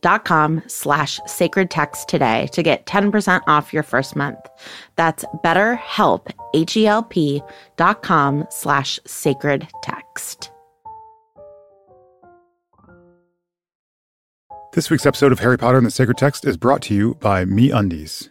betterhelp.com slash sacred text today to get 10% off your first month. That's betterhelp, H-E-L-P dot com slash sacred text. This week's episode of Harry Potter and the Sacred Text is brought to you by Me Undies.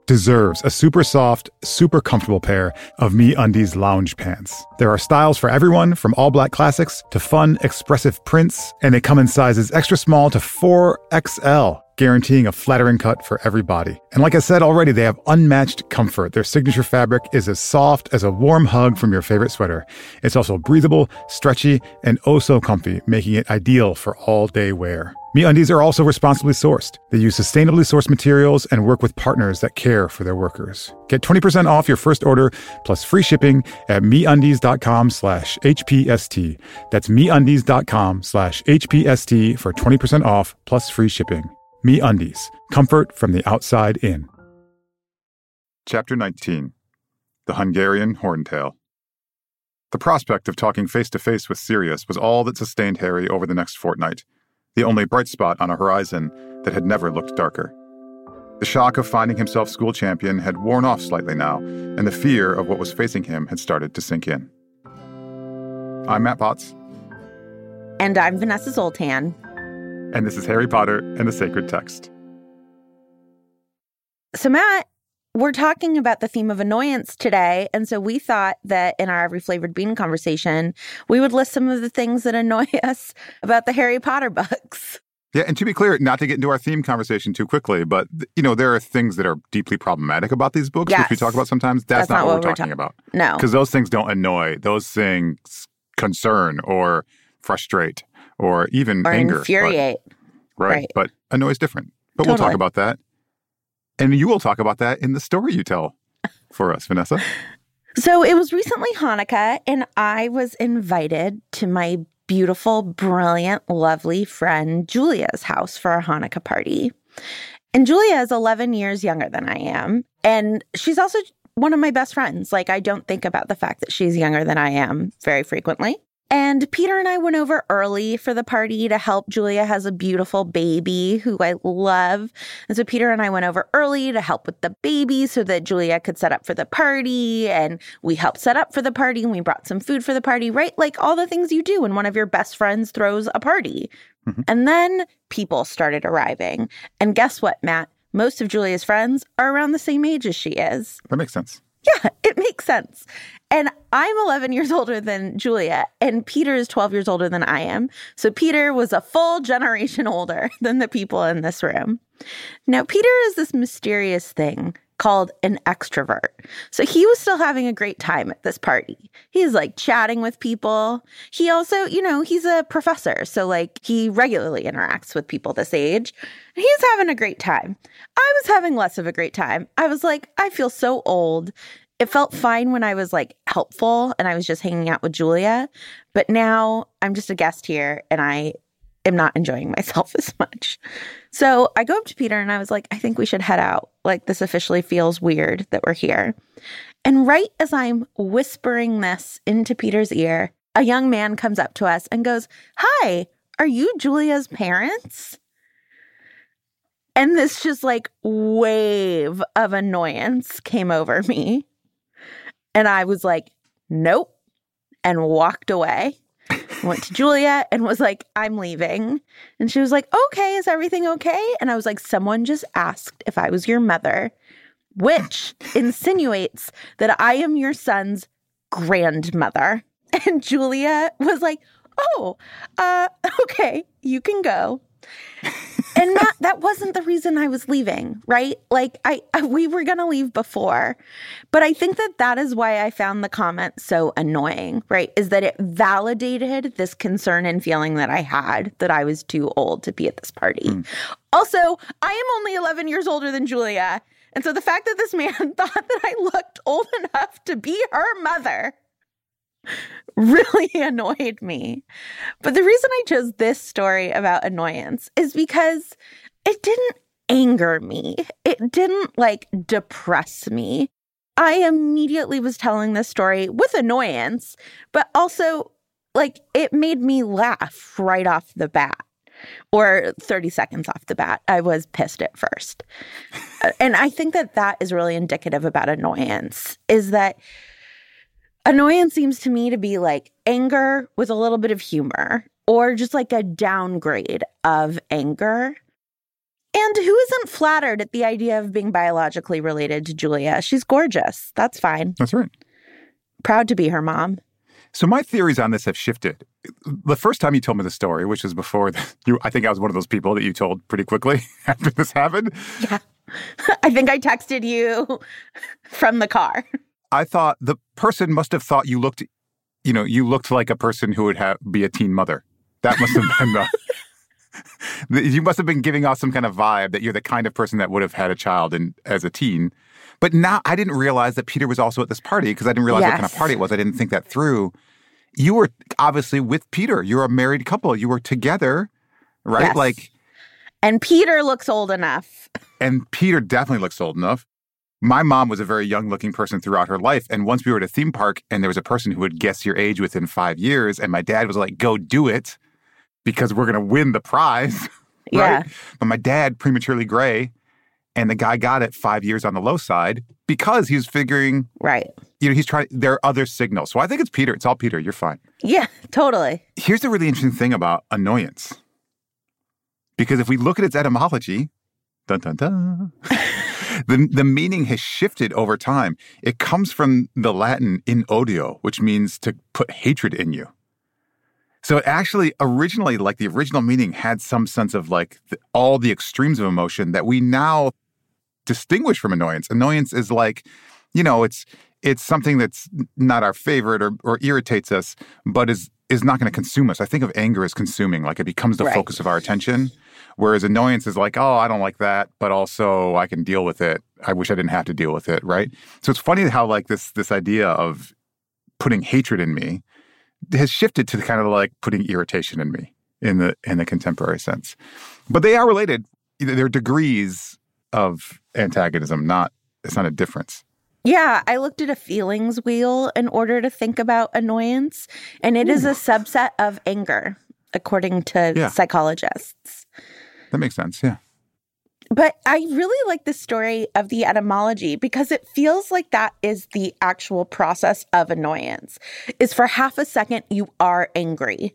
deserves a super soft, super comfortable pair of Me Undies lounge pants. There are styles for everyone, from all black classics to fun, expressive prints, and they come in sizes extra small to 4XL guaranteeing a flattering cut for every body. And like I said already, they have unmatched comfort. Their signature fabric is as soft as a warm hug from your favorite sweater. It's also breathable, stretchy, and oh so comfy, making it ideal for all day wear. MeUndies are also responsibly sourced. They use sustainably sourced materials and work with partners that care for their workers. Get 20% off your first order plus free shipping at MeUndies.com slash HPST. That's MeUndies.com slash HPST for 20% off plus free shipping. Me Undies, comfort from the outside in. Chapter 19 The Hungarian Horntail. The prospect of talking face to face with Sirius was all that sustained Harry over the next fortnight, the only bright spot on a horizon that had never looked darker. The shock of finding himself school champion had worn off slightly now, and the fear of what was facing him had started to sink in. I'm Matt Potts. And I'm Vanessa Zoltan and this is Harry Potter and the Sacred Text. So, Matt, we're talking about the theme of annoyance today. And so we thought that in our Every Flavored Bean conversation, we would list some of the things that annoy us about the Harry Potter books. Yeah, and to be clear, not to get into our theme conversation too quickly, but you know there are things that are deeply problematic about these books, yes. which we talk about sometimes. That's, That's not, not, what, we're, we're talking ta- about. No, because those things don't annoy; those things concern or frustrate or even or anger, infuriate. But, right? right? But annoy is different. But totally. we'll talk about that. And you will talk about that in the story you tell for us, Vanessa. So it was recently Hanukkah, and I was invited to my beautiful, brilliant, lovely friend Julia's house for a Hanukkah party. And Julia is 11 years younger than I am. And she's also one of my best friends. Like, I don't think about the fact that she's younger than I am very frequently. And Peter and I went over early for the party to help. Julia has a beautiful baby who I love. And so Peter and I went over early to help with the baby so that Julia could set up for the party. And we helped set up for the party and we brought some food for the party, right? Like all the things you do when one of your best friends throws a party. Mm-hmm. And then people started arriving. And guess what, Matt? Most of Julia's friends are around the same age as she is. That makes sense. Yeah, it makes sense. And I'm 11 years older than Julia, and Peter is 12 years older than I am. So Peter was a full generation older than the people in this room. Now, Peter is this mysterious thing called an extrovert. So he was still having a great time at this party. He's like chatting with people. He also, you know, he's a professor. So like he regularly interacts with people this age. He's having a great time. I was having less of a great time. I was like, I feel so old. It felt fine when I was like helpful and I was just hanging out with Julia. But now I'm just a guest here and I am not enjoying myself as much. So I go up to Peter and I was like, I think we should head out. Like, this officially feels weird that we're here. And right as I'm whispering this into Peter's ear, a young man comes up to us and goes, Hi, are you Julia's parents? And this just like wave of annoyance came over me. And I was like, Nope, and walked away went to Julia and was like, I'm leaving. And she was like, Okay, is everything okay? And I was like, Someone just asked if I was your mother, which insinuates that I am your son's grandmother. And Julia was like, Oh, uh, okay, you can go and that that wasn't the reason I was leaving, right? Like I, I we were going to leave before. But I think that that is why I found the comment so annoying, right? Is that it validated this concern and feeling that I had that I was too old to be at this party. Mm. Also, I am only 11 years older than Julia. And so the fact that this man thought that I looked old enough to be her mother really annoyed me. But the reason I chose this story about annoyance is because it didn't anger me. It didn't like depress me. I immediately was telling this story with annoyance, but also like it made me laugh right off the bat or 30 seconds off the bat. I was pissed at first. and I think that that is really indicative about annoyance is that Annoyance seems to me to be like anger with a little bit of humor or just like a downgrade of anger. And who isn't flattered at the idea of being biologically related to Julia? She's gorgeous. That's fine. That's right. Proud to be her mom. So my theories on this have shifted. The first time you told me the story, which was before the, you, I think I was one of those people that you told pretty quickly after this happened. Yeah. I think I texted you from the car. I thought the person must have thought you looked, you know, you looked like a person who would have be a teen mother. That must have been the. you must have been giving off some kind of vibe that you're the kind of person that would have had a child in, as a teen. But now I didn't realize that Peter was also at this party because I didn't realize yes. what kind of party it was. I didn't think that through. You were obviously with Peter. You're a married couple. You were together, right? Yes. Like, and Peter looks old enough. And Peter definitely looks old enough my mom was a very young looking person throughout her life. And once we were at a theme park and there was a person who would guess your age within five years, and my dad was like, go do it because we're going to win the prize. right? Yeah. But my dad, prematurely gray, and the guy got it five years on the low side because he's figuring, right. You know, he's trying, there are other signals. So I think it's Peter. It's all Peter. You're fine. Yeah, totally. Here's the really interesting thing about annoyance. Because if we look at its etymology, dun dun dun. the, the meaning has shifted over time. It comes from the Latin in odio, which means to put hatred in you. So it actually originally, like the original meaning, had some sense of like the, all the extremes of emotion that we now distinguish from annoyance. Annoyance is like, you know, it's it's something that's not our favorite or, or irritates us, but is is not going to consume us. I think of anger as consuming, like it becomes the right. focus of our attention. Whereas annoyance is like, oh, I don't like that, but also I can deal with it. I wish I didn't have to deal with it, right? So it's funny how like this this idea of putting hatred in me has shifted to kind of like putting irritation in me in the in the contemporary sense. But they are related. They're degrees of antagonism, not it's not a difference. Yeah, I looked at a feelings wheel in order to think about annoyance, and it Ooh. is a subset of anger, according to yeah. psychologists. That makes sense. Yeah. But I really like the story of the etymology because it feels like that is the actual process of annoyance. Is for half a second you are angry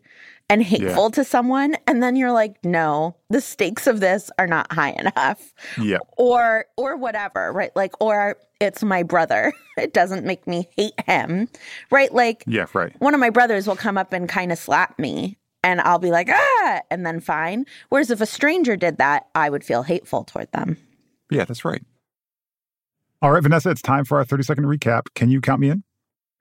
and hateful yeah. to someone and then you're like no the stakes of this are not high enough yeah or or whatever right like or it's my brother it doesn't make me hate him right like yeah right one of my brothers will come up and kind of slap me and I'll be like, ah, and then fine. Whereas if a stranger did that, I would feel hateful toward them. Yeah, that's right. All right, Vanessa, it's time for our 30 second recap. Can you count me in?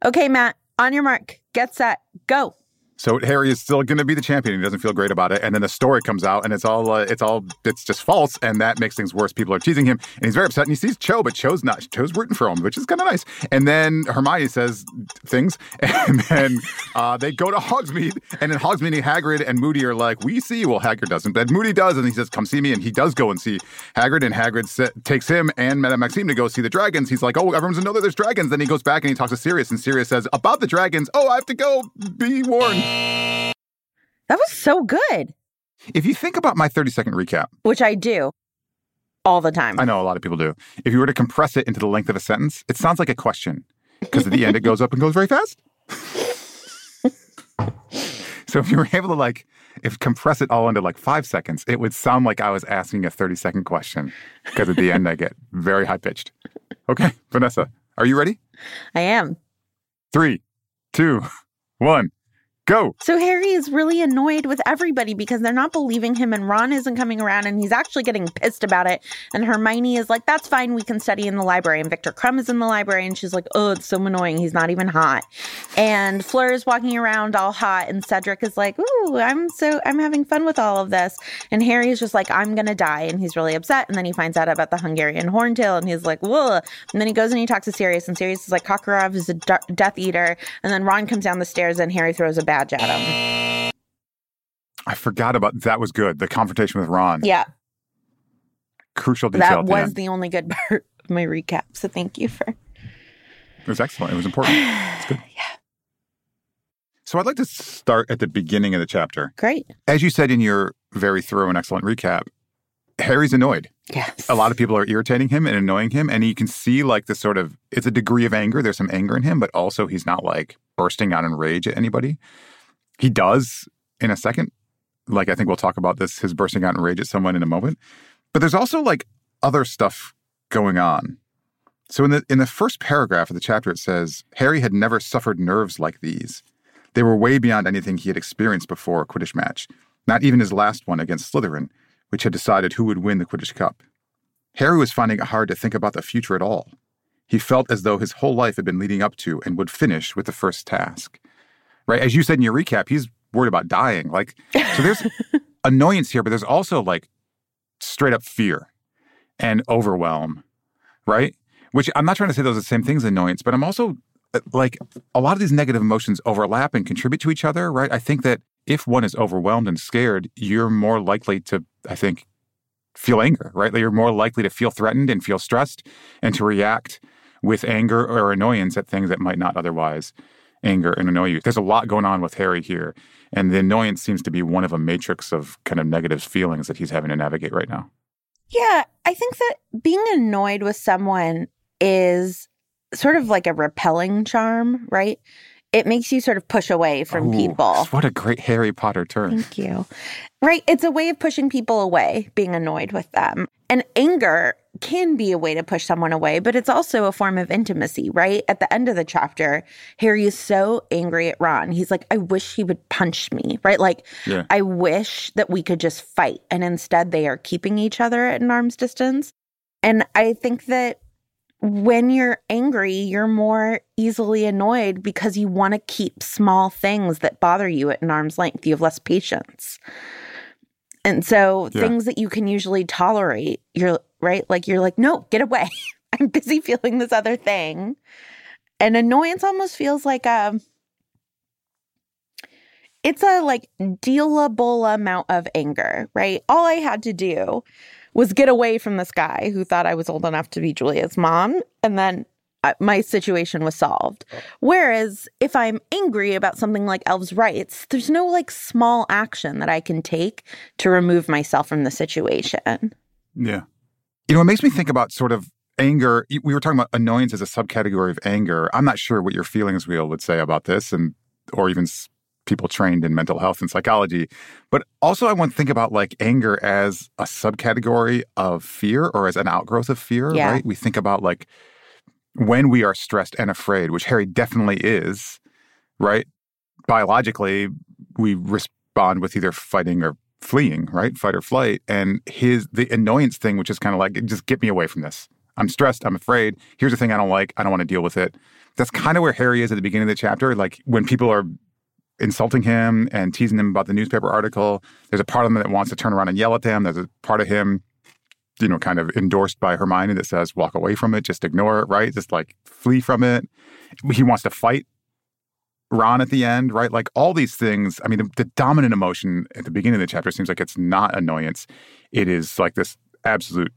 Okay, Matt, on your mark, get set, go. So Harry is still going to be the champion. He doesn't feel great about it, and then the story comes out, and it's all uh, it's all it's just false, and that makes things worse. People are teasing him, and he's very upset. And he sees Cho, but Cho's not. Cho's rooting for him, which is kind of nice. And then Hermione says things, and then uh, they go to Hogsmeade, and in Hogsmeade, Hagrid and Moody are like, "We see. Well, Hagrid doesn't, but Moody does, and he says, "Come see me," and he does go and see Hagrid, and Hagrid sa- takes him and Madame Maxime to go see the dragons. He's like, "Oh, everyone's know that there's dragons." Then he goes back and he talks to Sirius, and Sirius says about the dragons. Oh, I have to go. Be warned. That was so good, If you think about my 30 second recap, which I do all the time. I know a lot of people do. If you were to compress it into the length of a sentence, it sounds like a question because at the end it goes up and goes very fast. so if you were able to like, if compress it all into like five seconds, it would sound like I was asking a 30 second question because at the end I get very high pitched. Okay, Vanessa, are you ready? I am. Three, two, one. Go. So Harry is really annoyed with everybody because they're not believing him and Ron isn't coming around and he's actually getting pissed about it. And Hermione is like, that's fine, we can study in the library. And Viktor Krum is in the library and she's like, oh, it's so annoying. He's not even hot. And Fleur is walking around all hot and Cedric is like, ooh, I'm so, I'm having fun with all of this. And Harry is just like, I'm going to die. And he's really upset. And then he finds out about the Hungarian horntail and he's like, whoa. And then he goes and he talks to Sirius and Sirius is like, Karkaroff is a d- Death Eater. And then Ron comes down the stairs and Harry throws a badge at him. I forgot about that. Was good. The confrontation with Ron. Yeah. Crucial detail. That the was the only good part of my recap. So thank you for. It was excellent. It was important. It's good. yeah. So I'd like to start at the beginning of the chapter. Great. As you said in your very thorough and excellent recap, Harry's annoyed. Yes. A lot of people are irritating him and annoying him, and you can see like the sort of it's a degree of anger. There's some anger in him, but also he's not like bursting out in rage at anybody. He does in a second. Like I think we'll talk about this, his bursting out in rage at someone in a moment. But there's also like other stuff going on. So in the in the first paragraph of the chapter, it says Harry had never suffered nerves like these. They were way beyond anything he had experienced before a Quidditch match, not even his last one against Slytherin, which had decided who would win the Quidditch Cup. Harry was finding it hard to think about the future at all. He felt as though his whole life had been leading up to and would finish with the first task. Right? As you said in your recap, he's worried about dying. Like, so there's annoyance here, but there's also like straight up fear and overwhelm, right? Which I'm not trying to say those are the same things, annoyance, but I'm also uh, like a lot of these negative emotions overlap and contribute to each other, right? I think that if one is overwhelmed and scared, you're more likely to, I think, feel anger, right? You're more likely to feel threatened and feel stressed and to react with anger or annoyance at things that might not otherwise anger and annoy you. There's a lot going on with Harry here, and the annoyance seems to be one of a matrix of kind of negative feelings that he's having to navigate right now. Yeah, I think that being annoyed with someone is sort of like a repelling charm, right? It makes you sort of push away from Ooh, people. What a great Harry Potter term. Thank you. Right. It's a way of pushing people away, being annoyed with them. And anger can be a way to push someone away, but it's also a form of intimacy, right? At the end of the chapter, Harry is so angry at Ron. He's like, I wish he would punch me, right? Like, Yeah. I wish that we could just fight. And instead, they are keeping each other at an arm's distance. And I think that when you're angry, you're more easily annoyed because you want to keep small things that bother you at an arm's length. You have less patience. And so Yeah. things that you can usually tolerate, you're right, like you're like, no, get away. I'm busy feeling this other thing. And annoyance almost feels like a it's a like dealable amount of anger, right? All I had to do was get away from this guy who thought I was old enough to be Julia's mom, and then uh, my situation was solved. Whereas if I'm angry about something like elves' rights, there's no like small action that I can take to remove myself from the situation. Yeah. You know, it makes me think about sort of anger. We were talking about annoyance as a subcategory of anger. I'm not sure what your feelings wheel would say about this, and or even people trained in mental health and psychology. But also, I want to think about like anger as a subcategory of fear or as an outgrowth of fear. Yeah. Right? We think about like when we are stressed and afraid, which Harry definitely is. Right? Biologically, we respond with either fighting or fleeing, right? Fight or flight. And his the annoyance thing, which is kind of like, just get me away from this. I'm stressed. I'm afraid. Here's the thing I don't like. I don't want to deal with it. That's kind of where Harry is at the beginning of the chapter. Like when people are insulting him and teasing him about the newspaper article, there's a part of him that wants to turn around and yell at them. There's a part of him, you know, kind of endorsed by Hermione that says, walk away from it, just ignore it, right? Just like flee from it. He wants to fight Ron at the end, right? Like all these things. I mean, the, the, dominant emotion at the beginning of the chapter seems like it's not annoyance. It is like this absolute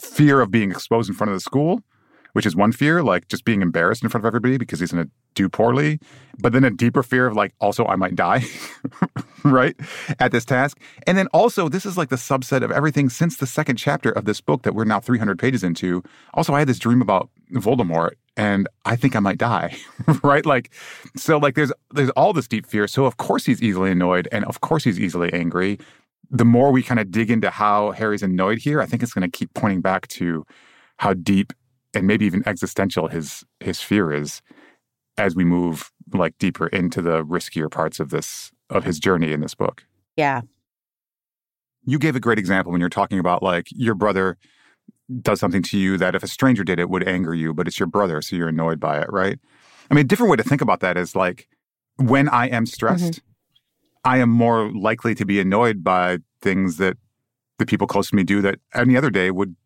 fear of being exposed in front of the school, which is one fear, like just being embarrassed in front of everybody because he's going to do poorly. But then a deeper fear of like, also, I might die, right? At this task. And then also, this is like the subset of everything since the second chapter of this book that we're now 300 pages into. Also, I had this dream about Voldemort and I think I might die, right? Like, so like there's there's all this deep fear. So of course he's easily annoyed, and of course he's easily angry. The more we kind of dig into how Harry's annoyed here, I think it's going to keep pointing back to how deep and maybe even existential his his fear is as we move like deeper into the riskier parts of this of his journey in this book. Yeah. You gave a great example when you're talking about like your brother does something to you that if a stranger did it would anger you, but it's your brother, so you're annoyed by it, right? I mean, a different way to think about that is like when I am stressed, mm-hmm. I am more likely to be annoyed by things that the people close to me do that any other day would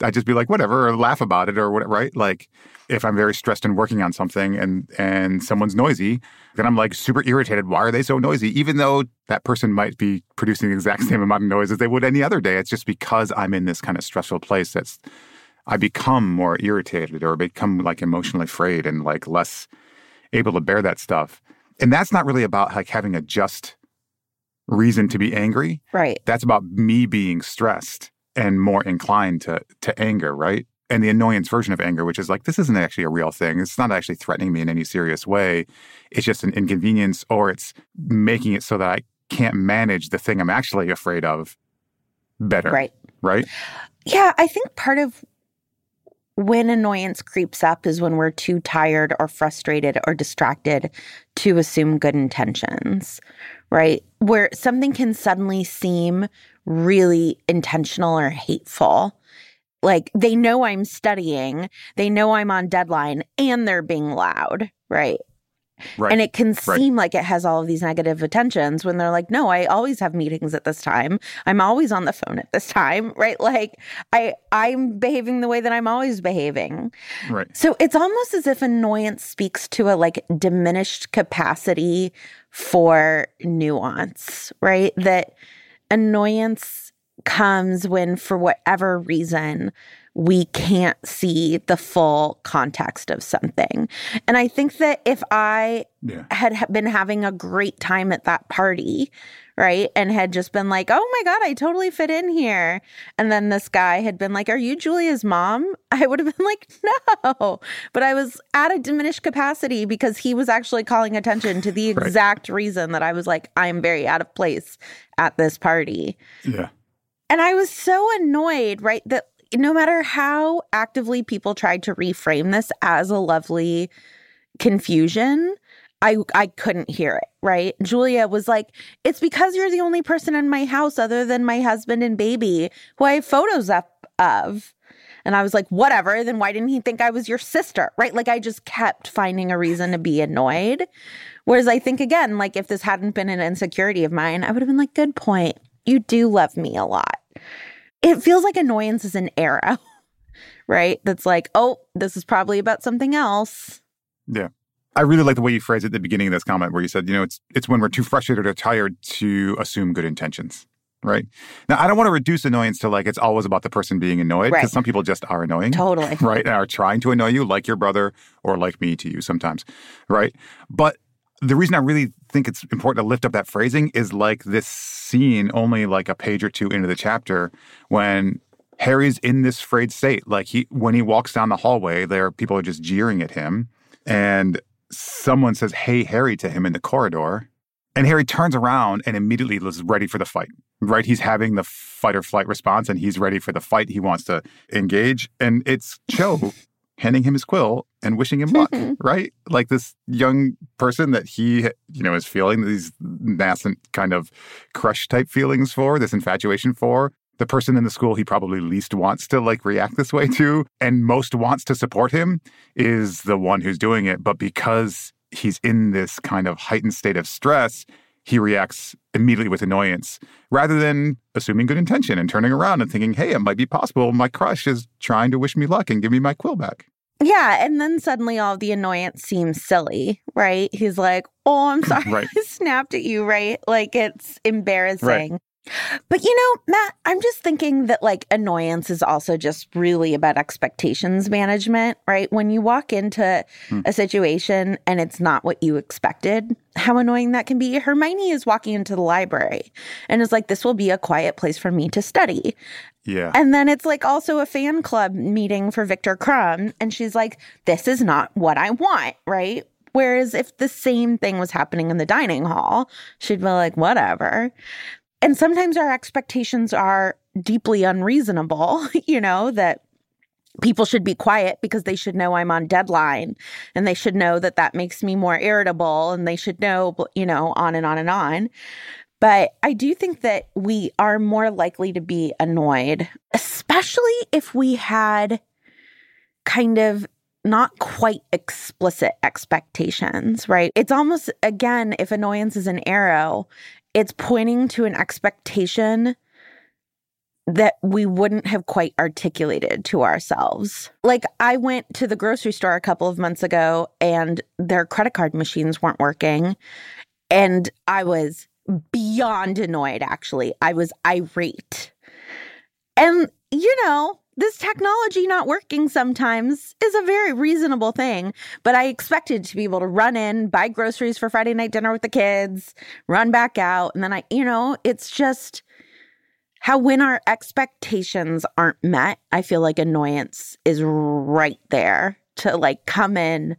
I just be like whatever or laugh about it or whatever, right? Like if I'm very stressed and working on something and and someone's noisy, then I'm like super irritated. Why are they so noisy? Even though that person might be producing the exact same amount of noise as they would any other day. It's just because I'm in this kind of stressful place that's I become more irritated or become like emotionally frayed and like less able to bear that stuff. And that's not really about like having a just reason to be angry. Right. That's about me being stressed and more inclined to to anger, right? And the annoyance version of anger, which is like, this isn't actually a real thing. It's not actually threatening me in any serious way. It's just an inconvenience, or it's making it so that I can't manage the thing I'm actually afraid of better. Right. Right. Yeah. I think part of when annoyance creeps up is when we're too tired or frustrated or distracted to assume good intentions, right? Where something can suddenly seem really intentional or hateful. Like they know I'm studying, they know I'm on deadline, and they're being loud, right? Right. And it can right. seem like it has all of these negative attentions when they're like, no, I always have meetings at this time. I'm always on the phone at this time, right? Like I I'm behaving the way that I'm always behaving. Right. So it's almost as if annoyance speaks to a like diminished capacity for nuance, right? That annoyance comes when, for whatever reason, we can't see the full context of something. And I think that if I yeah. had been having a great time at that party, right, and had just been like, oh my God, I totally fit in here. And then this guy had been like, are you Julia's mom? I would have been like, no. But I was at a diminished capacity because he was actually calling attention to the exact reason that I was like, I'm very out of place at this party. Yeah. And I was so annoyed, right, that no matter how actively people tried to reframe this as a lovely confusion, I I couldn't hear it, right? Julia was like, "It's because you're the only person in my house other than my husband and baby who I have photos up of." And I was like, "Whatever, then why didn't he think I was your sister?" Right? Like I just kept finding a reason to be annoyed. Whereas I think again, like if this hadn't been an insecurity of mine, I would have been like, "Good point. You do love me a lot." it feels like annoyance is an arrow, right? That's like, oh, this is probably about something else. Yeah. I really like the way you phrased it at the beginning of this comment where you said, you know, it's it's when we're too frustrated or tired to assume good intentions. Right. Now I don't want to reduce annoyance to like it's always about the person being annoyed because right. some people just are annoying. Totally. Right. And are trying to annoy you, like your brother or like me to you sometimes. Right. But the reason I really think it's important to lift up that phrasing is like this scene only like a page or two into the chapter when Harry's in this frayed state. Like he when he walks down the hallway, there people are just jeering at him. And someone says, Hey Harry to him in the corridor. And Harry turns around and immediately is ready for the fight. Right? He's having the fight or flight response and he's ready for the fight. He wants to engage. And it's Cho handing him his quill and wishing him luck, mm-hmm. right? Like this young person that he, you know, is feeling these nascent kind of crush type feelings for, this infatuation for. The person in the school he probably least wants to like react this way to and most wants to support him is the one who's doing it. But because he's in this kind of heightened state of stress, he reacts immediately with annoyance rather than assuming good intention and turning around and thinking, hey, it might be possible my crush is trying to wish me luck and give me my quill back. Yeah. And then suddenly all the annoyance seems silly, right? He's like, oh, I'm sorry. Right. I snapped at you, right? Like it's embarrassing. Right. But you know, Matt, I'm just thinking that like annoyance is also just really about expectations management, right? When you walk into Hmm. a situation and it's not what you expected, how annoying that can be. Hermione is walking into the library and is like, this will be a quiet place for me to study. Yeah. And then it's like also a fan club meeting for Viktor Krum. And she's like, this is not what I want, right? Whereas if the same thing was happening in the dining hall, she'd be like, whatever. And sometimes our expectations are deeply unreasonable, you know, that people should be quiet because they should know I'm on deadline and they should know that that makes me more irritable and they should know, you know, on and on and on. But I do think that we are more likely to be annoyed, especially if we had kind of not quite explicit expectations, right? It's almost, again, if annoyance is an arrow, it's pointing to an expectation that we wouldn't have quite articulated to ourselves. Like, I went to the grocery store a couple of months ago and their credit card machines weren't working. And I was beyond annoyed, actually. I was irate. And, you know, this technology not working sometimes is a very reasonable thing, but I expected to be able to run in, buy groceries for Friday night dinner with the kids, run back out. And then I, you know, it's just how when our expectations aren't met, I feel like annoyance is right there to like come in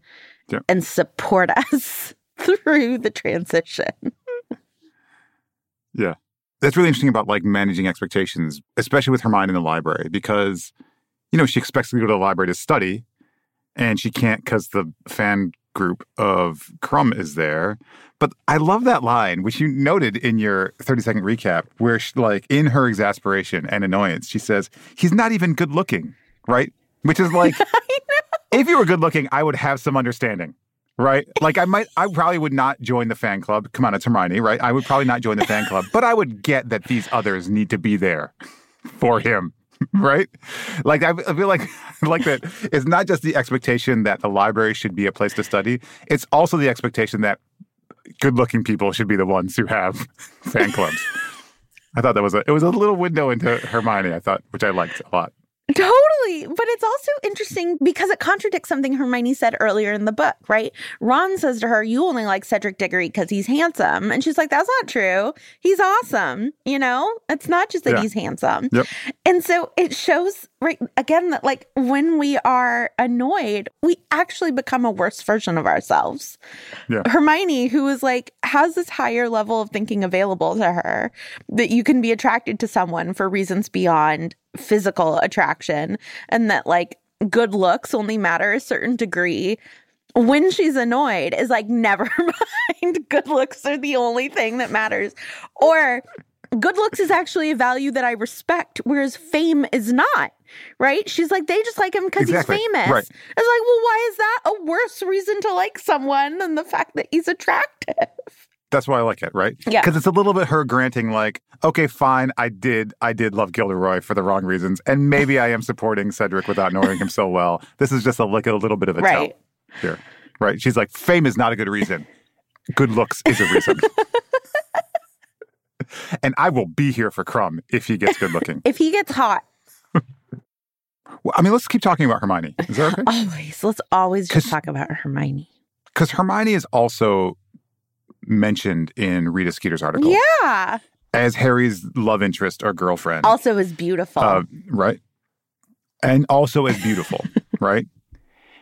Yeah. and support us through the transition. Yeah. That's really interesting about like managing expectations, especially with Hermione in the library, because, you know, she expects to go to the library to study and she can't because the fan group of Krum is there. But I love that line, which you noted in your 30 second recap, where she, like in her exasperation and annoyance, she says, he's not even good looking, right? Which is like, if you were good looking, I would have some understanding. Right? Like I might I probably would not join the fan club. Come on, it's Hermione, right? I would probably not join the fan club, but I would get that these others need to be there for him. Right? Like I, feel like like that it's not just the expectation that the library should be a place to study. It's also the expectation that good looking people should be the ones who have fan clubs. I thought that was a it was a little window into Hermione, I thought, which I liked a lot. Totally. But it's also interesting because it contradicts something Hermione said earlier in the book, right? Ron says to her, You only like Cedric Diggory because he's handsome. And she's like, That's not true. He's awesome. You know, it's not just that Yeah. he's handsome. Yep. And so it shows, right, again, that like when we are annoyed, we actually become a worse version of ourselves. Yeah. Hermione, who is like, has this higher level of thinking available to her that you can be attracted to someone for reasons beyond physical attraction and that like good looks only matter a certain degree. When she's annoyed, is like, never mind. Good looks are the only thing that matters. Or good looks is actually a value that I respect, whereas fame is not. Right? She's like, they just like him because Exactly. he's famous. Right. It's like, well, why is that a worse reason to like someone than the fact that he's attractive? That's why I like it, right? Yeah. Because it's a little bit her granting, like, okay, fine, I did, I did love Gilderoy for the wrong reasons, and maybe I am supporting Cedric without knowing him so well. This is just a, like a little bit of a Right. tell here, right? She's like, fame is not a good reason. Good looks is a reason. and I will be here for Krum if he gets good looking. If he gets hot, Well, I mean, let's keep talking about Hermione. Is that okay? always, let's always just talk about Hermione. Because Hermione is also mentioned in Rita Skeeter's article Yeah. as Harry's love interest or girlfriend. Also is beautiful. Uh, right. And also as beautiful, right?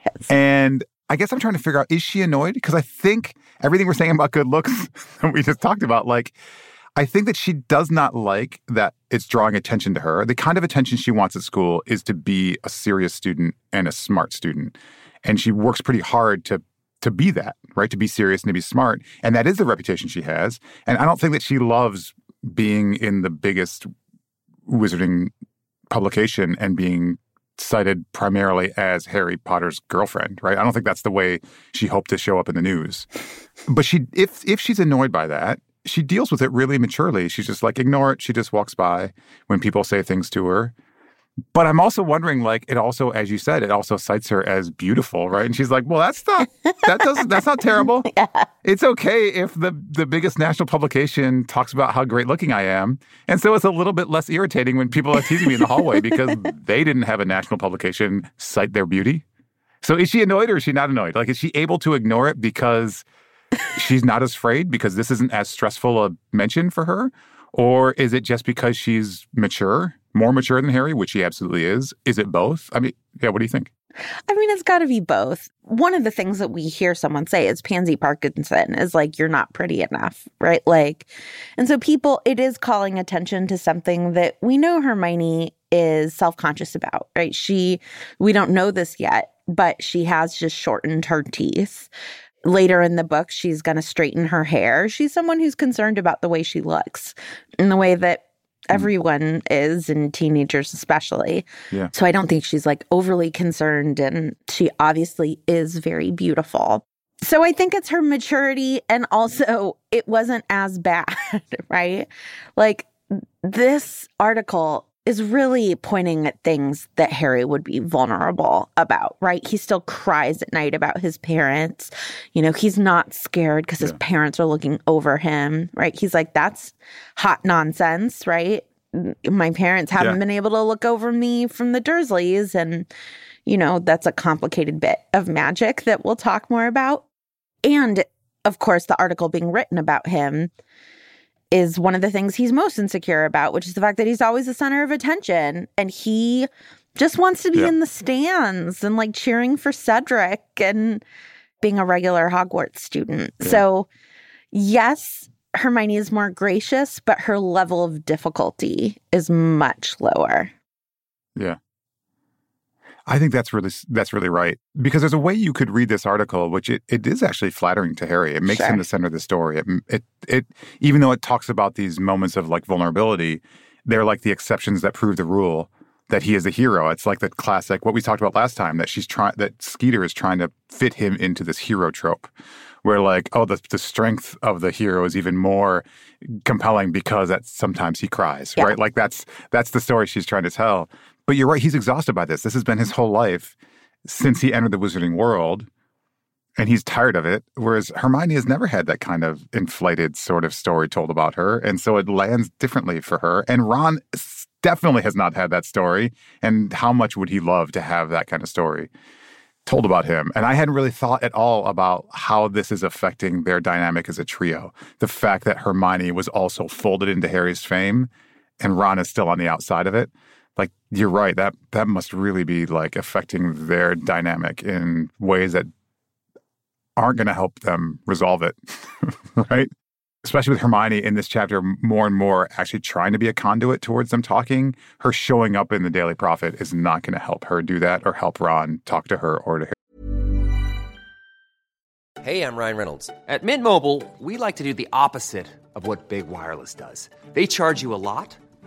Yes. And I guess I'm trying to figure out is she annoyed? Because I think everything we're saying about good looks that we just talked about, like, I think that she does not like that it's drawing attention to her. The kind of attention she wants at school is to be a serious student and a smart student. And she works pretty hard to to be that, right? To be serious and to be smart. And that is the reputation she has. And I don't think that she loves being in the biggest wizarding publication and being cited primarily as Harry Potter's girlfriend, right? I don't think that's the way she hoped to show up in the news. But she if if she's annoyed by that, she deals with it really maturely. She's just like ignore it. She just walks by when people say things to her. But I'm also wondering, like, it also, as you said, it also cites her as beautiful, right? And she's like, well, that's not that doesn't that's not terrible. yeah. It's okay if the the biggest national publication talks about how great looking I am. And so it's a little bit less irritating when people are teasing me in the hallway because they didn't have a national publication cite their beauty. So is she annoyed or is she not annoyed? Like, is she able to ignore it because she's not as afraid because this isn't as stressful a mention for her? Or is it just because she's mature more mature than Harry, which he absolutely is? Is it both? I mean, yeah, what do you think? I mean, it's got to be both. One of the things that we hear someone say is Pansy Parkinson is like, you're not pretty enough, right? Like, and so people, it is calling attention to something that we know Hermione is self conscious about, right? She, we don't know this yet, but she has just shortened her teeth. Later in the book, she's going to straighten her hair. She's someone who's concerned about the way she looks in the way that. Mm. everyone is and teenagers especially. Yeah. so i don't think she's like overly concerned and she obviously is very beautiful. So i think it's her maturity and also it wasn't as bad right? Like this article is really pointing at things that Harry would be vulnerable about, right? He still cries at night about his parents. You know, he's not scared because yeah. his parents are looking over him, right? He's like, that's hot nonsense, right? My parents haven't yeah. been able to look over me from the Dursleys. And, you know, that's a complicated bit of magic that we'll talk more about. And of course, the article being written about him is one of the things he's most insecure about, which is the fact that he's always the center of attention and he just wants to be yeah. in the stands and like cheering for Cedric and being a regular Hogwarts student. Yeah. So, yes, Hermione is more gracious, but her level of difficulty is much lower. Yeah. I think that's really that's really right because there's a way you could read this article, which it, it is actually flattering to Harry. It makes sure. him the center of the story. It, it it even though it talks about these moments of like vulnerability, they're like the exceptions that prove the rule that he is a hero. It's like the classic what we talked about last time that she's trying that Skeeter is trying to fit him into this hero trope, where like oh the the strength of the hero is even more compelling because that sometimes he cries, yeah. right? Like that's that's the story she's trying to tell. But you're right, he's exhausted by this. This has been his whole life since he entered the wizarding world. And he's tired of it. Whereas Hermione has never had that kind of inflated sort of story told about her. And so it lands differently for her. And Ron definitely has not had that story. And how much would he love to have that kind of story told about him? And I hadn't really thought at all about how this is affecting their dynamic as a trio. The fact that Hermione was also folded into Harry's fame and Ron is still on the outside of it like you're right that that must really be like affecting their dynamic in ways that aren't going to help them resolve it right? Especially with hermione in this chapter more and more actually trying to be a conduit towards them talking her showing up in the daily prophet is not going to help her do that or help ron talk to her or to her. Hey i'm ryan reynolds. At mint mobile we like to do the opposite of what big wireless does. They charge you a lot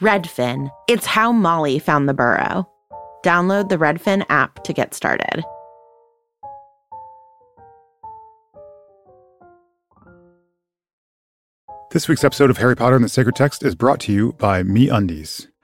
Redfin. It's how Molly found the burrow. Download the Redfin app to get started. This week's episode of Harry Potter and the Sacred Text is brought to you by Me Undies.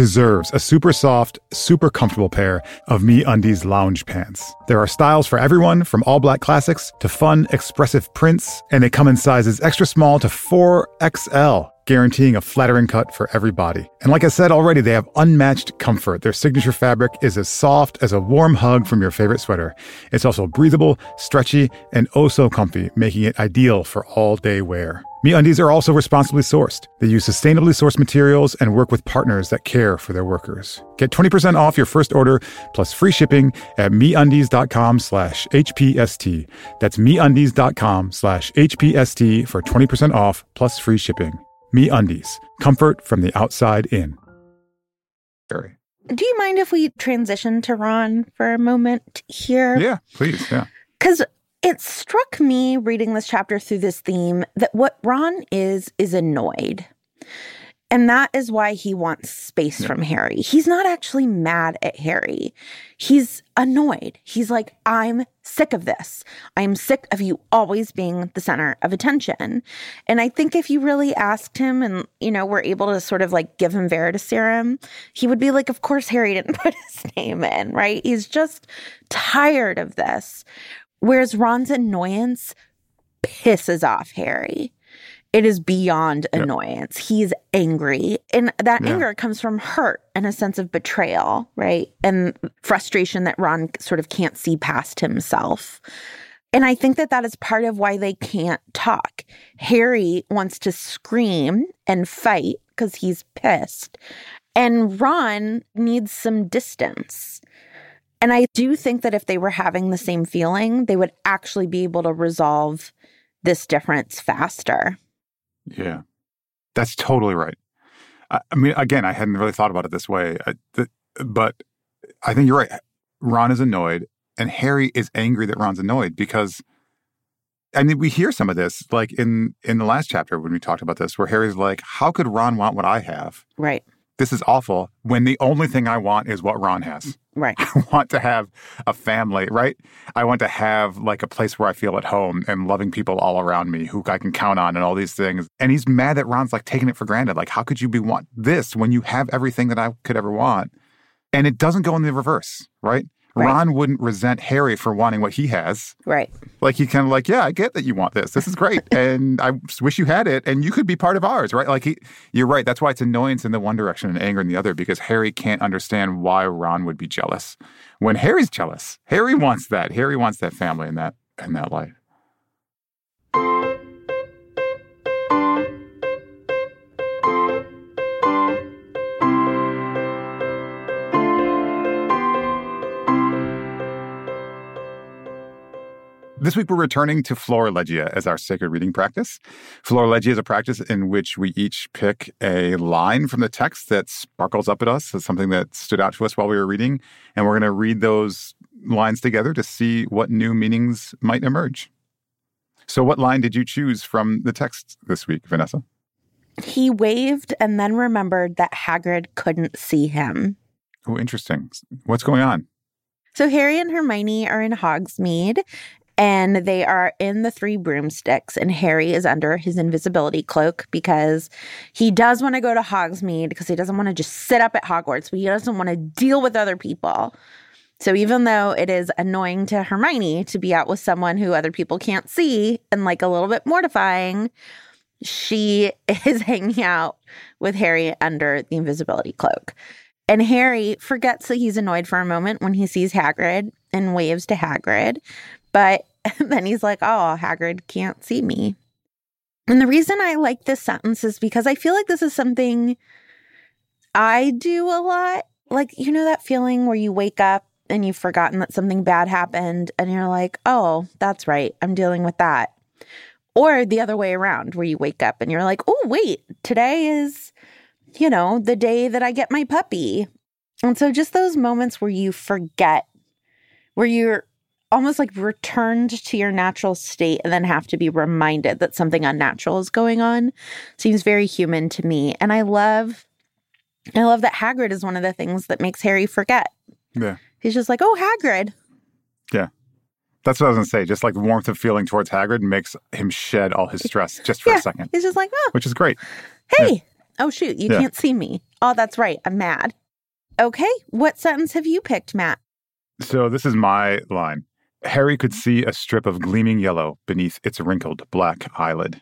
deserves a super soft, super comfortable pair of MeUndies lounge pants. There are styles for everyone, from all black classics to fun, expressive prints, and they come in sizes extra small to 4XL guaranteeing a flattering cut for every body. And like I said already, they have unmatched comfort. Their signature fabric is as soft as a warm hug from your favorite sweater. It's also breathable, stretchy, and oh so comfy, making it ideal for all day wear. MeUndies are also responsibly sourced. They use sustainably sourced materials and work with partners that care for their workers. Get 20% off your first order plus free shipping at MeUndies.com slash HPST. That's MeUndies.com slash HPST for 20% off plus free shipping. MeUndies, comfort from the outside in. Very. Do you mind if we transition to Ron for a moment here? Yeah, please. Yeah. Because it struck me reading this chapter through this theme that what Ron is, is annoyed. And that is why he wants space yeah. from Harry. He's not actually mad at Harry. He's annoyed. He's like, I'm sick of this. I'm sick of you always being the center of attention. And I think if you really asked him and, you know, were able to sort of like give him Veritaserum, he would be like, of course, Harry didn't put his name in, right? He's just tired of this. Whereas Ron's annoyance pisses off Harry it is beyond annoyance. He's angry. And that yeah. anger comes from hurt and a sense of betrayal, right? And frustration that Ron sort of can't see past himself. And I think that that is part of why they can't talk. Harry wants to scream and fight because he's pissed. And Ron needs some distance. And I do think that if they were having the same feeling, they would actually be able to resolve this difference faster. Yeah, that's totally right. I, I mean, again, I hadn't really thought about it this way, I, the, but I think you're right. Ron is annoyed, and Harry is angry that Ron's annoyed because. I mean, we hear some of this, like in in the last chapter when we talked about this, where Harry's like, "How could Ron want what I have?" Right this is awful when the only thing I want is what Ron has. Right. I want to have a family, right? I want to have like a place where I feel at home and loving people all around me who I can count on and all these things. And he's mad that Ron's like taking it for granted. Like, how could you be want this when you have everything that I could ever want? And it doesn't go in the reverse, right? Right. Ron wouldn't resent Harry for wanting what he has. Right. Like he kind of like, yeah, I get that you want this. This is great, and I wish you had it, and you could be part of ours, right? Like he, you're right. That's why it's annoyance in the one direction and anger in the other, because Harry can't understand why Ron would be jealous when Harry's jealous. Harry wants that. Harry wants that family and that and that life. This week, we're returning to Florilegia as our sacred reading practice. Florilegia is a practice in which we each pick a line from the text that sparkles up at us as something that stood out to us while we were reading. And we're going to read those lines together to see what new meanings might emerge. So, what line did you choose from the text this week, Vanessa? He waved and then remembered that Hagrid couldn't see him. Oh, interesting. What's going on? So Harry and Hermione are in Hogsmeade and they are in the three broomsticks and harry is under his invisibility cloak because he does want to go to hogsmeade because he doesn't want to just sit up at hogwarts but he doesn't want to deal with other people so even though it is annoying to hermione to be out with someone who other people can't see and like a little bit mortifying she is hanging out with harry under the invisibility cloak and Harry forgets that he's annoyed for a moment when he sees Hagrid and waves to Hagrid. But then he's like, oh, Hagrid can't see me. And the reason I like this sentence is because I feel like this is something I do a lot like, you know, that feeling where you wake up and you've forgotten that something bad happened and you're like, oh, that's right. I'm dealing with that. Or the other way around, where you wake up and you're like, oh, wait, today is, you know, the day that I get my puppy. And so just those moments where you forget, where you're almost like returned to your natural state and then have to be reminded that something unnatural is going on seems very human to me. And I love I love that Hagrid is one of the things that makes Harry forget. Yeah. He's just like, "Oh, Hagrid." Yeah. That's what I was going to say. Just like the warmth of feeling towards Hagrid makes him shed all his stress just for yeah. a second, He's just like, "Oh, which is great. hey. Oh shoot, you Yeah. can't see me. Oh, that's right. I'm mad." Okay, what sentence have you picked, Matt? So this is my line. Harry could see a strip of gleaming yellow beneath its wrinkled black eyelid.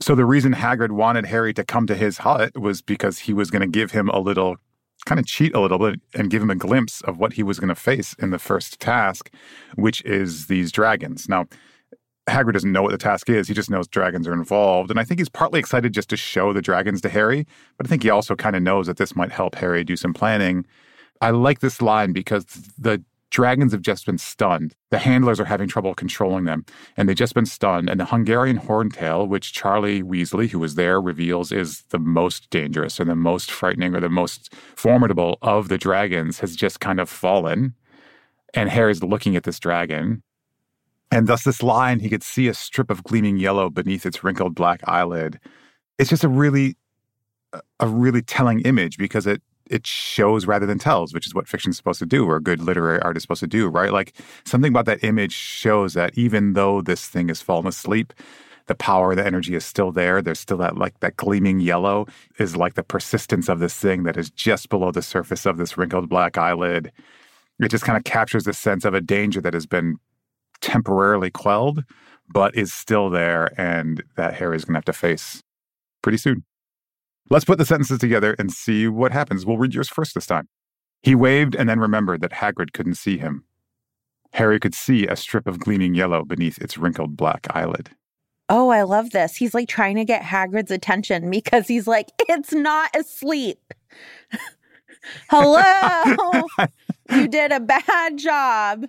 So the reason Hagrid wanted Harry to come to his hut was because he was going to give him a little, kind of cheat a little bit and give him a glimpse of what he was going to face in the first task, which is these dragons. Now, Hagrid doesn't know what the task is. He just knows dragons are involved. And I think he's partly excited just to show the dragons to Harry, but I think he also kind of knows that this might help Harry do some planning. I like this line because the dragons have just been stunned. The handlers are having trouble controlling them, and they've just been stunned. And the Hungarian horntail, which Charlie Weasley, who was there, reveals is the most dangerous or the most frightening or the most formidable of the dragons, has just kind of fallen. And Harry's looking at this dragon. And thus, this line, he could see a strip of gleaming yellow beneath its wrinkled black eyelid. It's just a really, a really telling image because it it shows rather than tells, which is what fiction's supposed to do, or good literary art is supposed to do, right? Like something about that image shows that even though this thing has fallen asleep, the power, the energy is still there. There's still that like that gleaming yellow is like the persistence of this thing that is just below the surface of this wrinkled black eyelid. It just kind of captures the sense of a danger that has been temporarily quelled, but is still there and that Harry's gonna have to face pretty soon. Let's put the sentences together and see what happens. We'll read yours first this time. He waved and then remembered that Hagrid couldn't see him. Harry could see a strip of gleaming yellow beneath its wrinkled black eyelid. Oh, I love this. He's like trying to get Hagrid's attention because he's like, it's not asleep. Hello. you did a bad job.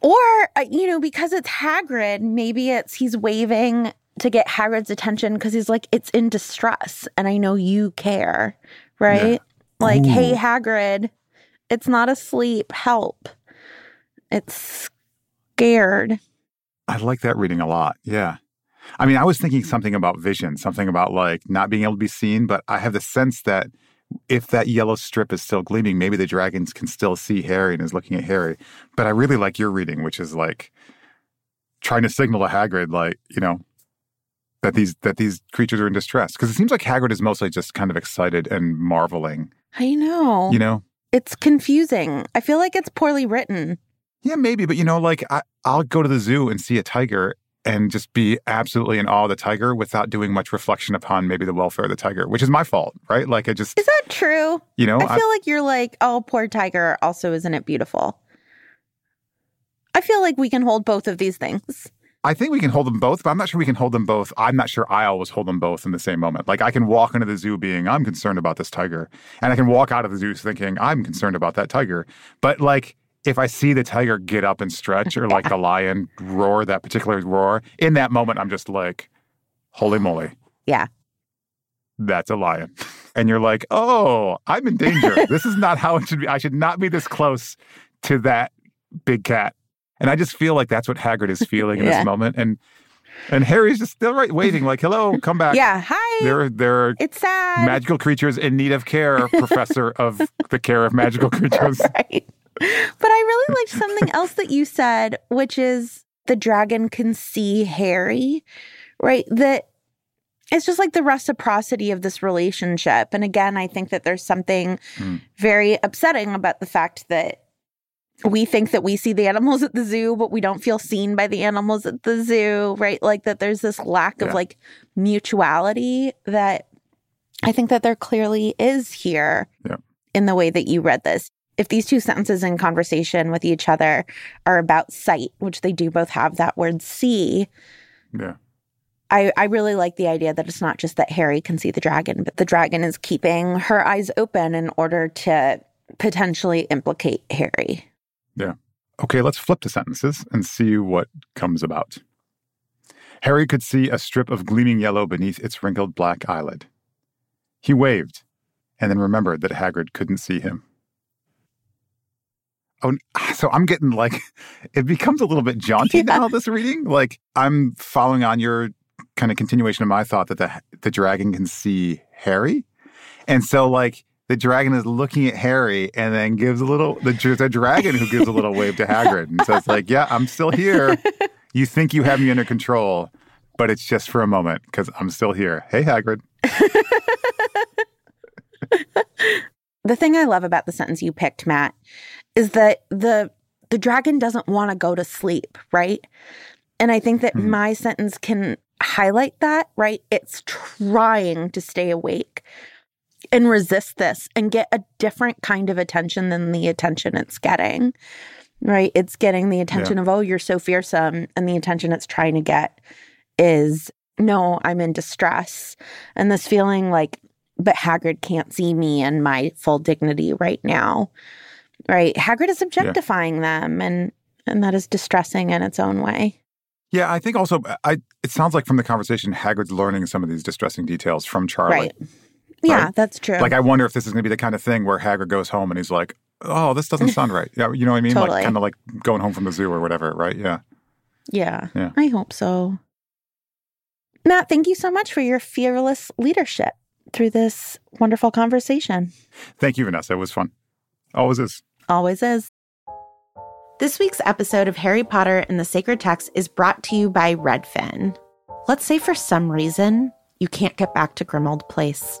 Or, uh, you know, because it's Hagrid, maybe it's he's waving to get Hagrid's attention because he's like, it's in distress and I know you care, right? Like, hey, Hagrid, it's not asleep. Help. It's scared. I like that reading a lot. Yeah. I mean, I was thinking something about vision, something about like not being able to be seen, but I have the sense that if that yellow strip is still gleaming, maybe the dragons can still see Harry and is looking at Harry. But I really like your reading, which is like trying to signal to Hagrid, like, you know, that these that these creatures are in distress. Because it seems like Hagrid is mostly just kind of excited and marveling, I know. you know? It's confusing. I feel like it's poorly written. Yeah, maybe, but you know, like I, I'll go to the zoo and see a tiger and just be absolutely in awe of the tiger without doing much reflection upon maybe the welfare of the tiger, which is my fault, right? Like I just, Is that true? you know, I feel like you're like, oh, poor tiger. Also, isn't it beautiful? I feel like we can hold both of these things. I think we can hold them both, but I'm not sure we can hold them both. I'm not sure I always hold them both in the same moment. Like I can walk into the zoo being, I'm concerned about this tiger. And I can walk out of the zoo thinking, I'm concerned about that tiger. But like if I see the tiger get up and stretch or like the lion roar that particular roar, in that moment, I'm just like, holy moly. Yeah. That's a lion. And you're like, oh, I'm in danger. this is not how it should be. I should not be this close to that big cat. And I just feel like that's what Hagrid is feeling in Yeah. this moment. And and Harry's just still right waiting, like, hello, come back. Yeah. Hi. There, there are it's sad. magical creatures in need of care, professor of the care of magical creatures. right. But I really liked something else that you said, which is the dragon can see Harry, right? That it's just like the reciprocity of this relationship. And again, I think that there's something Hmm. very upsetting about the fact that we think that we see the animals at the zoo, but we don't feel seen by the animals at the zoo, right? Like that there's this lack of Yeah. like mutuality that I think that there clearly is here Yeah. in the way that you read this. If these two sentences in conversation with each other are about sight, which they do both have that word see, Yeah. I, I really like the idea that it's not just that Harry can see the dragon, but the dragon is keeping her eyes open in order to potentially implicate Harry. Yeah. Okay, let's flip the sentences and see what comes about. Harry could see a strip of gleaming yellow beneath its wrinkled black eyelid. He waved and then remembered that Hagrid couldn't see him. Oh, ah, so I'm getting like, it becomes a little bit jaunty yeah. now, this reading. Like, I'm following on your kind of continuation of my thought that the, the dragon can see Harry. And so, like, the dragon is looking at Harry and then gives a little, the, the dragon who gives a little wave to Hagrid and says, like, yeah, I'm still here. You think you have me under control, but it's just for a moment because I'm still here. Hey, Hagrid. the thing I love about the sentence you picked, Matt, is that the the dragon doesn't want to go to sleep, right? And I think that mm-hmm. my sentence can highlight that, right? It's trying to stay awake and resist this and get a different kind of attention than the attention it's getting. Right? It's getting the attention yeah. of, oh, you're so fearsome. And the attention it's trying to get is, no, I'm in distress. And this feeling like, but Hagrid can't see me and my full dignity right now. Right. Hagrid is objectifying yeah. them and and that is distressing in its own way. Yeah, I think also I it sounds like from the conversation Hagrid's learning some of these distressing details from Charlie. Right. Yeah, right? that's true. Like I wonder if this is going to be the kind of thing where Hagrid goes home and he's like, "Oh, this doesn't sound right." Yeah, you know what I mean? Totally. Like kind of like going home from the zoo or whatever, right? Yeah. Yeah. Yeah. I hope so. Matt, thank you so much for your fearless leadership through this wonderful conversation. Thank you, Vanessa. It was fun. Always is. Always is. This week's episode of Harry Potter and the Sacred Text is brought to you by Redfin. Let's say for some reason you can't get back to Grimmauld Place,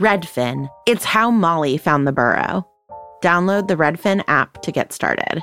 Redfin. It's how Molly found the burrow. Download the Redfin app to get started.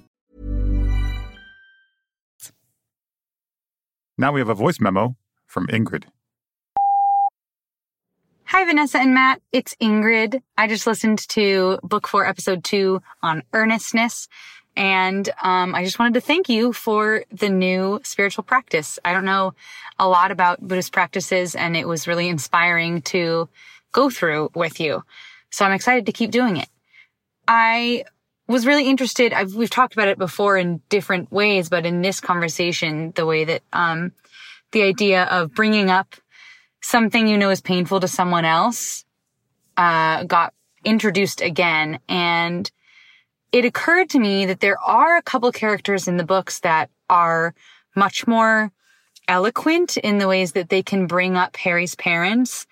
Now we have a voice memo from Ingrid. Hi, Vanessa and Matt. It's Ingrid. I just listened to book four, episode two on earnestness. And um, I just wanted to thank you for the new spiritual practice. I don't know a lot about Buddhist practices, and it was really inspiring to go through with you. So I'm excited to keep doing it. I was really interested. I've, we've talked about it before in different ways, but in this conversation, the way that, um, the idea of bringing up something you know is painful to someone else, uh, got introduced again. And it occurred to me that there are a couple characters in the books that are much more eloquent in the ways that they can bring up Harry's parents,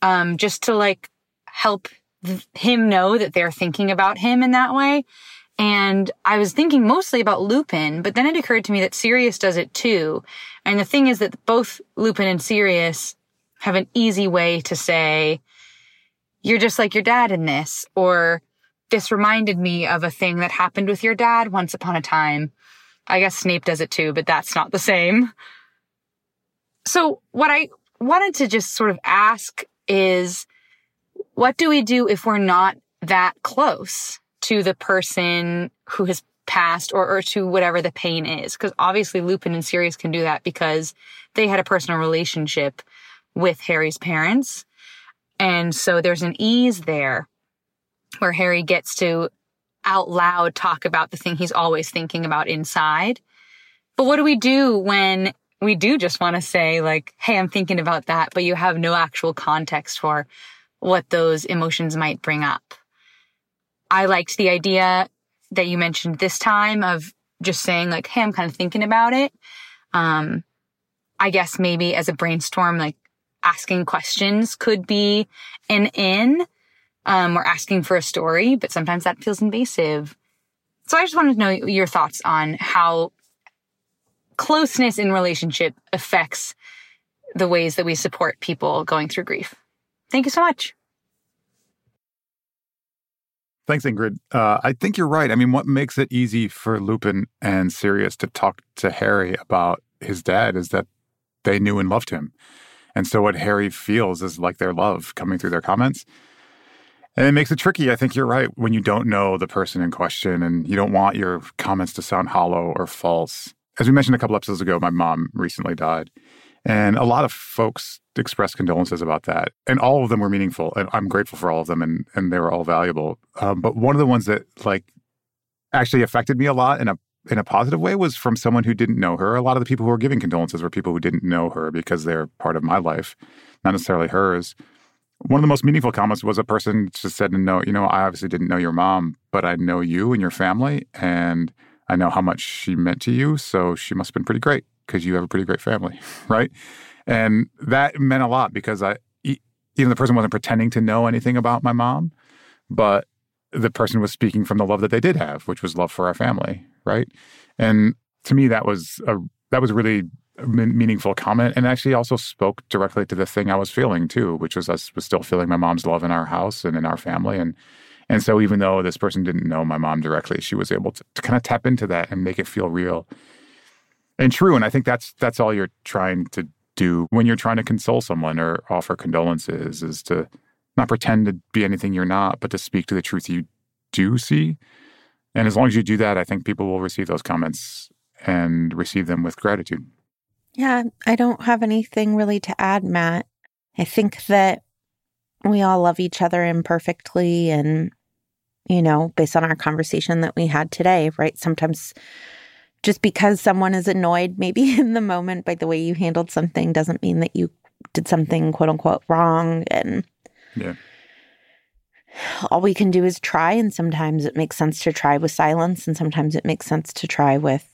um, just to like help him know that they're thinking about him in that way. And I was thinking mostly about Lupin, but then it occurred to me that Sirius does it too. And the thing is that both Lupin and Sirius have an easy way to say, you're just like your dad in this, or this reminded me of a thing that happened with your dad once upon a time. I guess Snape does it too, but that's not the same. So what I wanted to just sort of ask is, what do we do if we're not that close to the person who has passed or, or to whatever the pain is? Because obviously Lupin and Sirius can do that because they had a personal relationship with Harry's parents. And so there's an ease there where Harry gets to out loud talk about the thing he's always thinking about inside. But what do we do when we do just want to say like, Hey, I'm thinking about that, but you have no actual context for what those emotions might bring up. I liked the idea that you mentioned this time of just saying like, Hey, I'm kind of thinking about it. Um, I guess maybe as a brainstorm, like asking questions could be an in um, or asking for a story, but sometimes that feels invasive. So I just wanted to know your thoughts on how closeness in relationship affects the ways that we support people going through grief. Thank you so much. Thanks, Ingrid. Uh, I think you're right. I mean, what makes it easy for Lupin and Sirius to talk to Harry about his dad is that they knew and loved him. And so what Harry feels is like their love coming through their comments. And it makes it tricky. I think you're right when you don't know the person in question and you don't want your comments to sound hollow or false. As we mentioned a couple episodes ago, my mom recently died. And a lot of folks expressed condolences about that. And all of them were meaningful. And I'm grateful for all of them and, and they were all valuable. Um, but one of the ones that like actually affected me a lot in a in a positive way was from someone who didn't know her. A lot of the people who were giving condolences were people who didn't know her because they're part of my life, not necessarily hers. One of the most meaningful comments was a person just said, "No, you know, I obviously didn't know your mom, but I know you and your family, and I know how much she meant to you. So she must have been pretty great because you have a pretty great family, right?" And that meant a lot because I, even the person wasn't pretending to know anything about my mom, but the person was speaking from the love that they did have, which was love for our family, right? And to me, that was a that was really meaningful comment, and actually also spoke directly to the thing I was feeling too, which was I was still feeling my mom's love in our house and in our family, and and so even though this person didn't know my mom directly, she was able to, to kind of tap into that and make it feel real and true. And I think that's that's all you're trying to do when you're trying to console someone or offer condolences is to not pretend to be anything you're not, but to speak to the truth you do see. And as long as you do that, I think people will receive those comments and receive them with gratitude. Yeah, I don't have anything really to add, Matt. I think that we all love each other imperfectly and you know, based on our conversation that we had today, right? Sometimes just because someone is annoyed maybe in the moment by the way you handled something doesn't mean that you did something quote unquote wrong and yeah. All we can do is try, and sometimes it makes sense to try with silence, and sometimes it makes sense to try with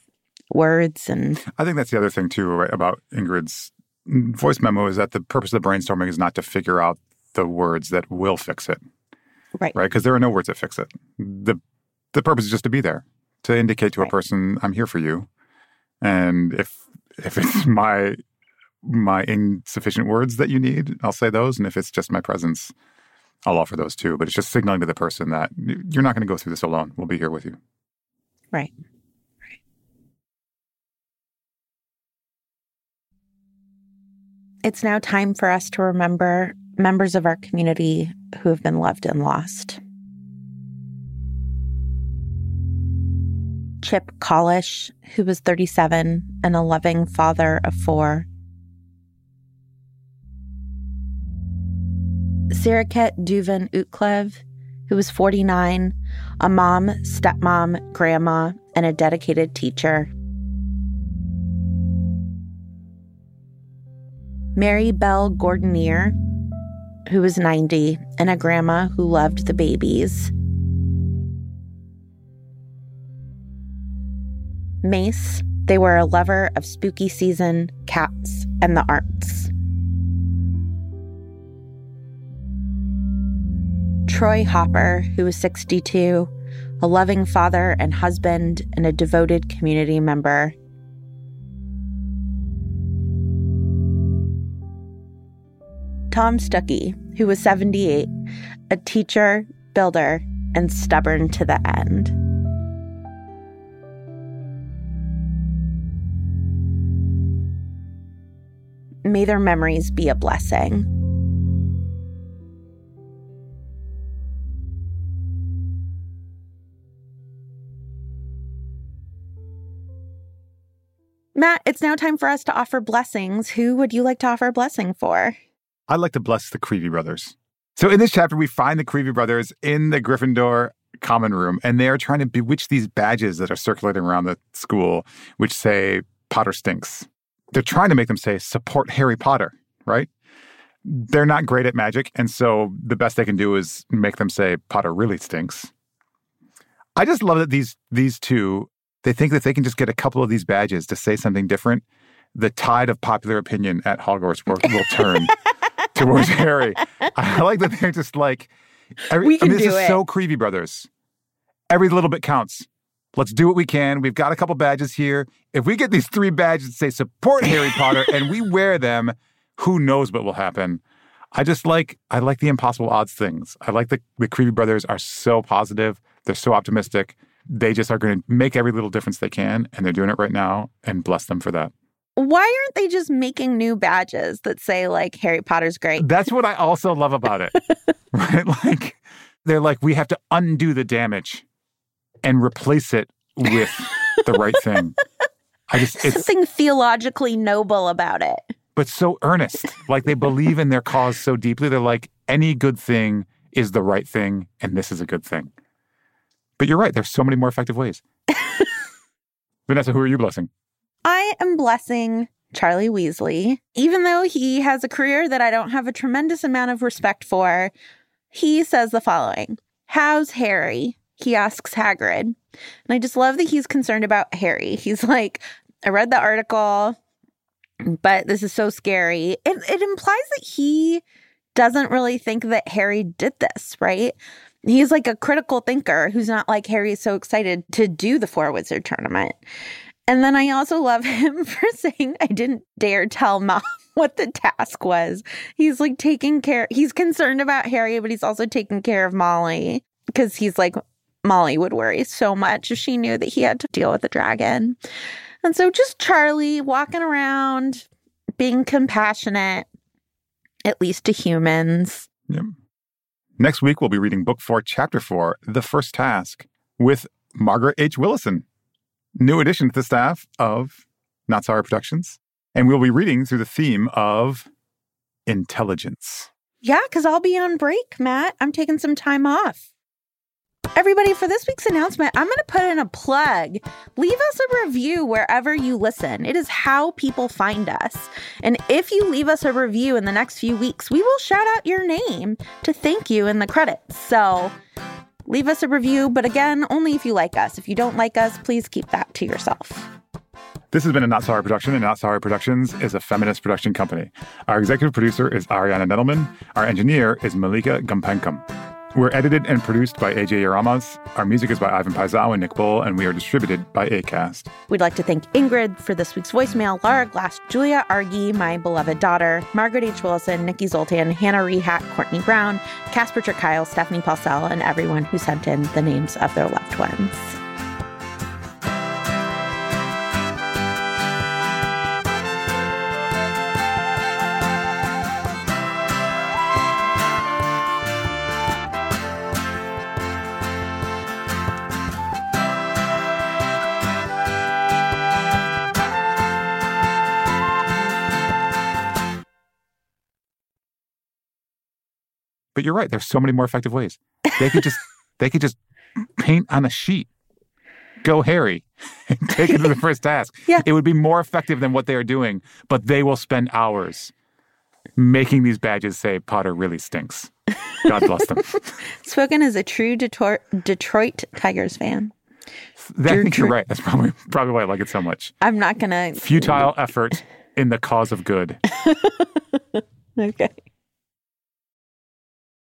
words. And I think that's the other thing too right, about Ingrid's voice memo is that the purpose of the brainstorming is not to figure out the words that will fix it, right? Right, because there are no words that fix it. the The purpose is just to be there, to indicate to a person, "I'm here for you," and if if it's my my insufficient words that you need, I'll say those. And if it's just my presence, I'll offer those too. But it's just signaling to the person that you're not going to go through this alone. We'll be here with you. Right. Right. It's now time for us to remember members of our community who have been loved and lost. Chip Collish, who was 37 and a loving father of four, Siraket Duvan Utclev, who was 49, a mom, stepmom, grandma, and a dedicated teacher. Mary Bell Gordonier, who was 90, and a grandma who loved the babies. Mace, they were a lover of spooky season, cats, and the arts. Troy Hopper, who was 62, a loving father and husband, and a devoted community member. Tom Stuckey, who was 78, a teacher, builder, and stubborn to the end. May their memories be a blessing. Matt, it's now time for us to offer blessings. Who would you like to offer a blessing for? I'd like to bless the Creevy brothers. So in this chapter, we find the Creevy brothers in the Gryffindor common room, and they are trying to bewitch these badges that are circulating around the school, which say Potter stinks. They're trying to make them say support Harry Potter, right? They're not great at magic, and so the best they can do is make them say Potter really stinks. I just love that these these two they think that they can just get a couple of these badges to say something different. The tide of popular opinion at Hogwarts will, will turn towards Harry. I like that they're just like, every, We can I mean, this do is it. so Creevy Brothers. Every little bit counts. Let's do what we can. We've got a couple badges here. If we get these three badges that say support Harry Potter and we wear them, who knows what will happen? I just like I like the impossible odds things. I like the the Creevy brothers are so positive. They're so optimistic. They just are going to make every little difference they can, and they're doing it right now. And bless them for that. Why aren't they just making new badges that say, like, Harry Potter's great? That's what I also love about it. right? Like they're like, we have to undo the damage and replace it with the right thing. I just it's Something theologically noble about it. but so earnest. Like they believe in their cause so deeply. They're like, any good thing is the right thing, and this is a good thing. But you're right, there's so many more effective ways. Vanessa, who are you blessing? I am blessing Charlie Weasley. Even though he has a career that I don't have a tremendous amount of respect for, he says the following How's Harry? He asks Hagrid. And I just love that he's concerned about Harry. He's like, I read the article, but this is so scary. It, it implies that he doesn't really think that Harry did this, right? He's like a critical thinker who's not like Harry's so excited to do the Four Wizard tournament. And then I also love him for saying, I didn't dare tell mom what the task was. He's like taking care, he's concerned about Harry, but he's also taking care of Molly because he's like, Molly would worry so much if she knew that he had to deal with the dragon. And so just Charlie walking around, being compassionate, at least to humans. Yep. Next week, we'll be reading Book 4, Chapter 4, The First Task, with Margaret H. Willison, new addition to the staff of Not Sorry Productions. And we'll be reading through the theme of intelligence. Yeah, because I'll be on break, Matt. I'm taking some time off. Everybody, for this week's announcement, I'm going to put in a plug. Leave us a review wherever you listen. It is how people find us. And if you leave us a review in the next few weeks, we will shout out your name to thank you in the credits. So leave us a review, but again, only if you like us. If you don't like us, please keep that to yourself. This has been a Not Sorry production, and Not Sorry Productions is a feminist production company. Our executive producer is Ariana Nedelman. Our engineer is Malika Gumpenkam. We're edited and produced by AJ Yaramas. Our music is by Ivan Paisau and Nick Bull, and we are distributed by ACAST. We'd like to thank Ingrid for this week's voicemail, Lara Glass, Julia Argy, my beloved daughter, Margaret H. Willison, Nikki Zoltan, Hannah Rehat, Courtney Brown, Casper Kyle, Stephanie Paulsell, and everyone who sent in the names of their loved ones. But you're right, there's so many more effective ways. They could just they could just paint on a sheet. Go Harry. and Take it to the first task. Yeah. It would be more effective than what they are doing, but they will spend hours making these badges say Potter really stinks. God bless them. Spoken as a true Detroit, Detroit Tigers fan. I think you're right. That's probably probably why I like it so much. I'm not to. Futile effort in the cause of good. Okay.